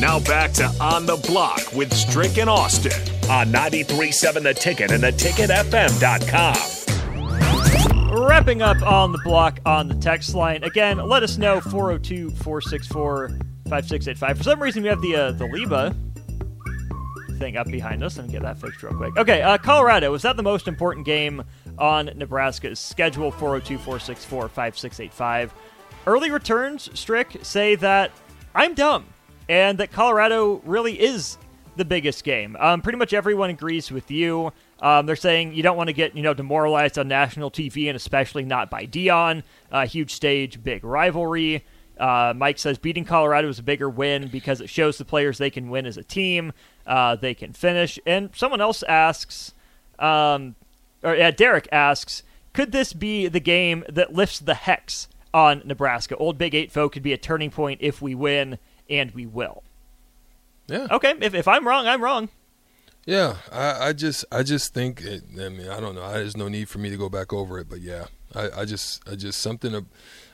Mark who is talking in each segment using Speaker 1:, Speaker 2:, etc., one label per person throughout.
Speaker 1: Now back to On the Block with Strick and Austin on 93.7 The Ticket and theticketfm.com.
Speaker 2: Wrapping up on the block on the text line. Again, let us know 402 464 5685. For some reason, we have the uh, the Liba thing up behind us. Let me get that fixed real quick. Okay, uh, Colorado. Was that the most important game on Nebraska's schedule? 402 464 5685. Early returns, Strick, say that I'm dumb and that Colorado really is the biggest game. Um, pretty much everyone agrees with you. Um, they're saying you don't want to get you know demoralized on national TV, and especially not by Deion. Uh, huge stage, big rivalry. Uh, Mike says beating Colorado is a bigger win because it shows the players they can win as a team. Uh, they can finish. And someone else asks, um, or yeah, Derek asks, could this be the game that lifts the hex on Nebraska? Old Big Eight foe could be a turning point if we win and we will.
Speaker 3: Yeah.
Speaker 2: Okay. If, if I'm wrong, I'm wrong.
Speaker 3: Yeah, I, I just I just think it, I mean I don't know. There's no need for me to go back over it, but yeah, I, I just I just something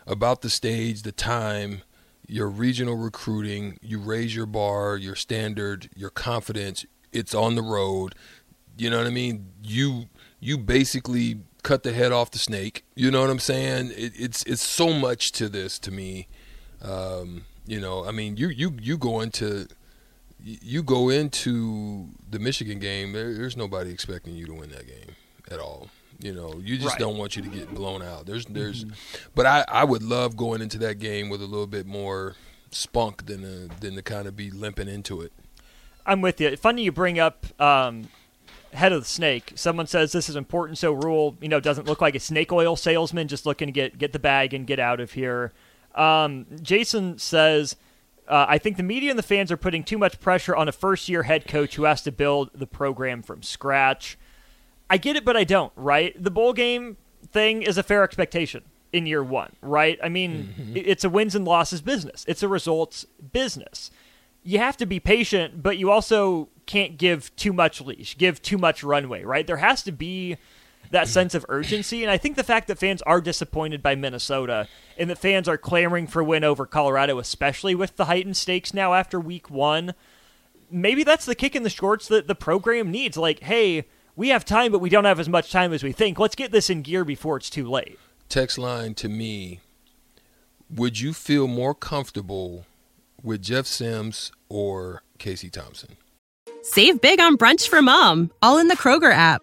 Speaker 3: about the stage, the time, your regional recruiting. You raise your bar, your standard, your confidence. It's on the road. You know what I mean? You you basically cut the head off the snake. You know what I'm saying? It, it's it's so much to this to me. Um, you know, I mean, you you you go into you go into the Michigan game. There, there's nobody expecting you to win that game at all. You know, you just
Speaker 2: Right.
Speaker 3: don't want you to get blown out. There's there's, but I I would love going into that game with a little bit more spunk than uh than to kind of be limping into it.
Speaker 2: I'm with you. Funny you bring up um, head of the snake. Someone says this is important, so Rhule, you know, doesn't look like a snake oil salesman, just looking to get get the bag and get out of here. Um, Jason says, uh, I think the media and the fans are putting too much pressure on a first year head coach who has to build the program from scratch. I get it, but I don't. Right? The bowl game thing is a fair expectation in year one, right? I mean, it- it's a wins and losses business. It's a results business you have to be patient, but you also can't give too much leash, give too much runway, right? There has to be that sense of urgency. And I think the fact that fans are disappointed by Minnesota and that fans are clamoring for a win over Colorado, especially with the heightened stakes now after week one, maybe that's the kick in the shorts that the program needs. Like, hey, we have time, but we don't have as much time as we think. Let's get this in gear before it's too late.
Speaker 3: Text line to me. Would you feel more comfortable with Jeff Sims or Casey Thompson?
Speaker 4: Save big on brunch for mom, all in the Kroger app.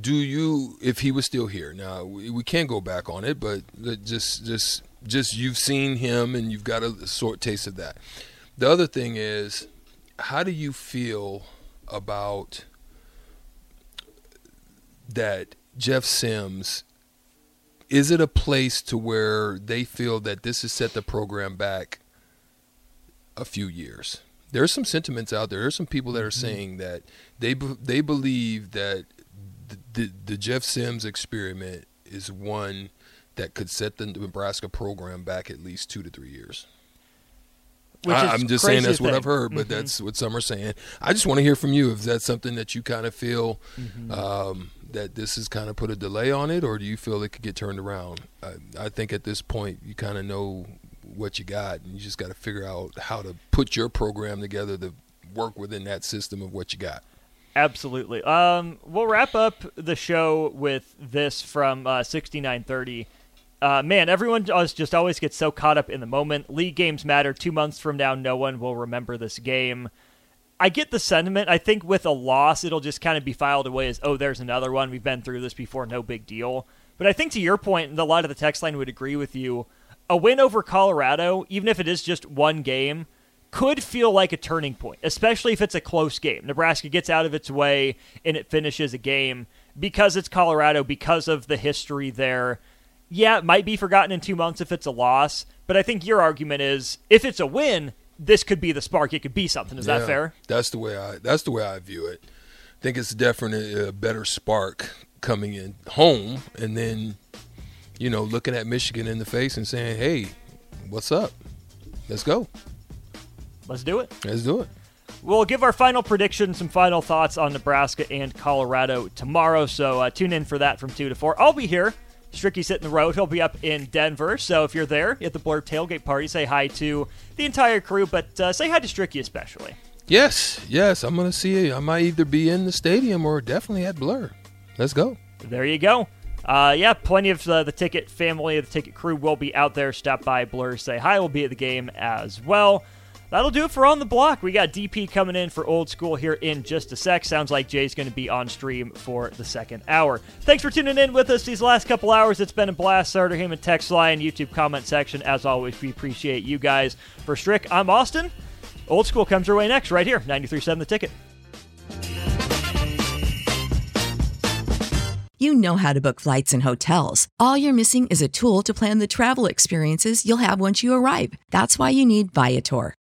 Speaker 3: Do you, if he was still here? Now we, we can't go back on it, but just, just, just you've seen him and you've got a short taste of that. The other thing is, how do you feel about that Jeff Sims? Is it a place to where they feel that this has set the program back a few years? There's some sentiments out there. There's some people that are mm-hmm. saying that they they believe that the, the, the Jeff Sims experiment is one that could set the Nebraska program back at least two to three years.
Speaker 2: Which
Speaker 3: I, am just saying that's
Speaker 2: to
Speaker 3: what. I've heard, but
Speaker 2: Mhm.
Speaker 3: that's what some are saying. I just want to hear from you if that's something that you kind of feel
Speaker 2: Mm-hmm.
Speaker 3: um, that this has kind of put a delay on it, or do you feel it could get turned around? I, I think at this point you kind of know what you got, and you just got to figure out how to put your program together to work within that system of what you got.
Speaker 2: Absolutely. Um, we'll wrap up the show with this from uh, 6930. Uh, man, everyone just always gets so caught up in the moment. League games matter. Two months from now, no one will remember this game. I get the sentiment. I think with a loss, it'll just kind of be filed away as, oh, there's another one. We've been through this before, no big deal. But I think to your point, and a lot of the text line would agree with you, a win over Colorado, even if it is just one game, could feel like a turning point, especially if it's a close game. Nebraska gets out of its way and it finishes a game because it's Colorado, because of the history there. Yeah, it might be forgotten in two months if it's a loss, but I think your argument is if it's a win, this could be the spark. It could be something. Is
Speaker 3: yeah,
Speaker 2: that fair?
Speaker 3: That's the way I. That's the way I view it. I think it's definitely a better spark coming in home, and then you know looking at Michigan in the face and saying, "Hey, what's up? Let's go.
Speaker 2: Let's do it.
Speaker 3: Let's do it."
Speaker 2: We'll give our final predictions, some final thoughts on Nebraska and Colorado tomorrow. So uh, tune in for that from two to four. I'll be here. Stricky's hitting the road. He'll be up in Denver. So if you're there at the Blur tailgate party, say hi to the entire crew, but uh, say hi to Stricky especially.
Speaker 3: Yes, yes. I'm going to see you. I might either be in the stadium or definitely at Blur. Let's go.
Speaker 2: There you go. Uh, yeah, plenty of uh, the ticket family, the ticket crew will be out there. Stop by Blur, say hi. We'll be at the game as well. That'll do it for On the Block. We got DP coming in for old school here in just a sec. Sounds like Jay's going to be on stream for the second hour. Thanks for tuning in with us these last couple hours. It's been a blast. Starter Heyman text line, YouTube comment section. As always, we appreciate you guys. For Strick, I'm Austin. Old school comes your way next, right here, 93.7 The Ticket.
Speaker 5: You know how to book flights and hotels. All you're missing is a tool to plan the travel experiences you'll have once you arrive. That's why you need Viator.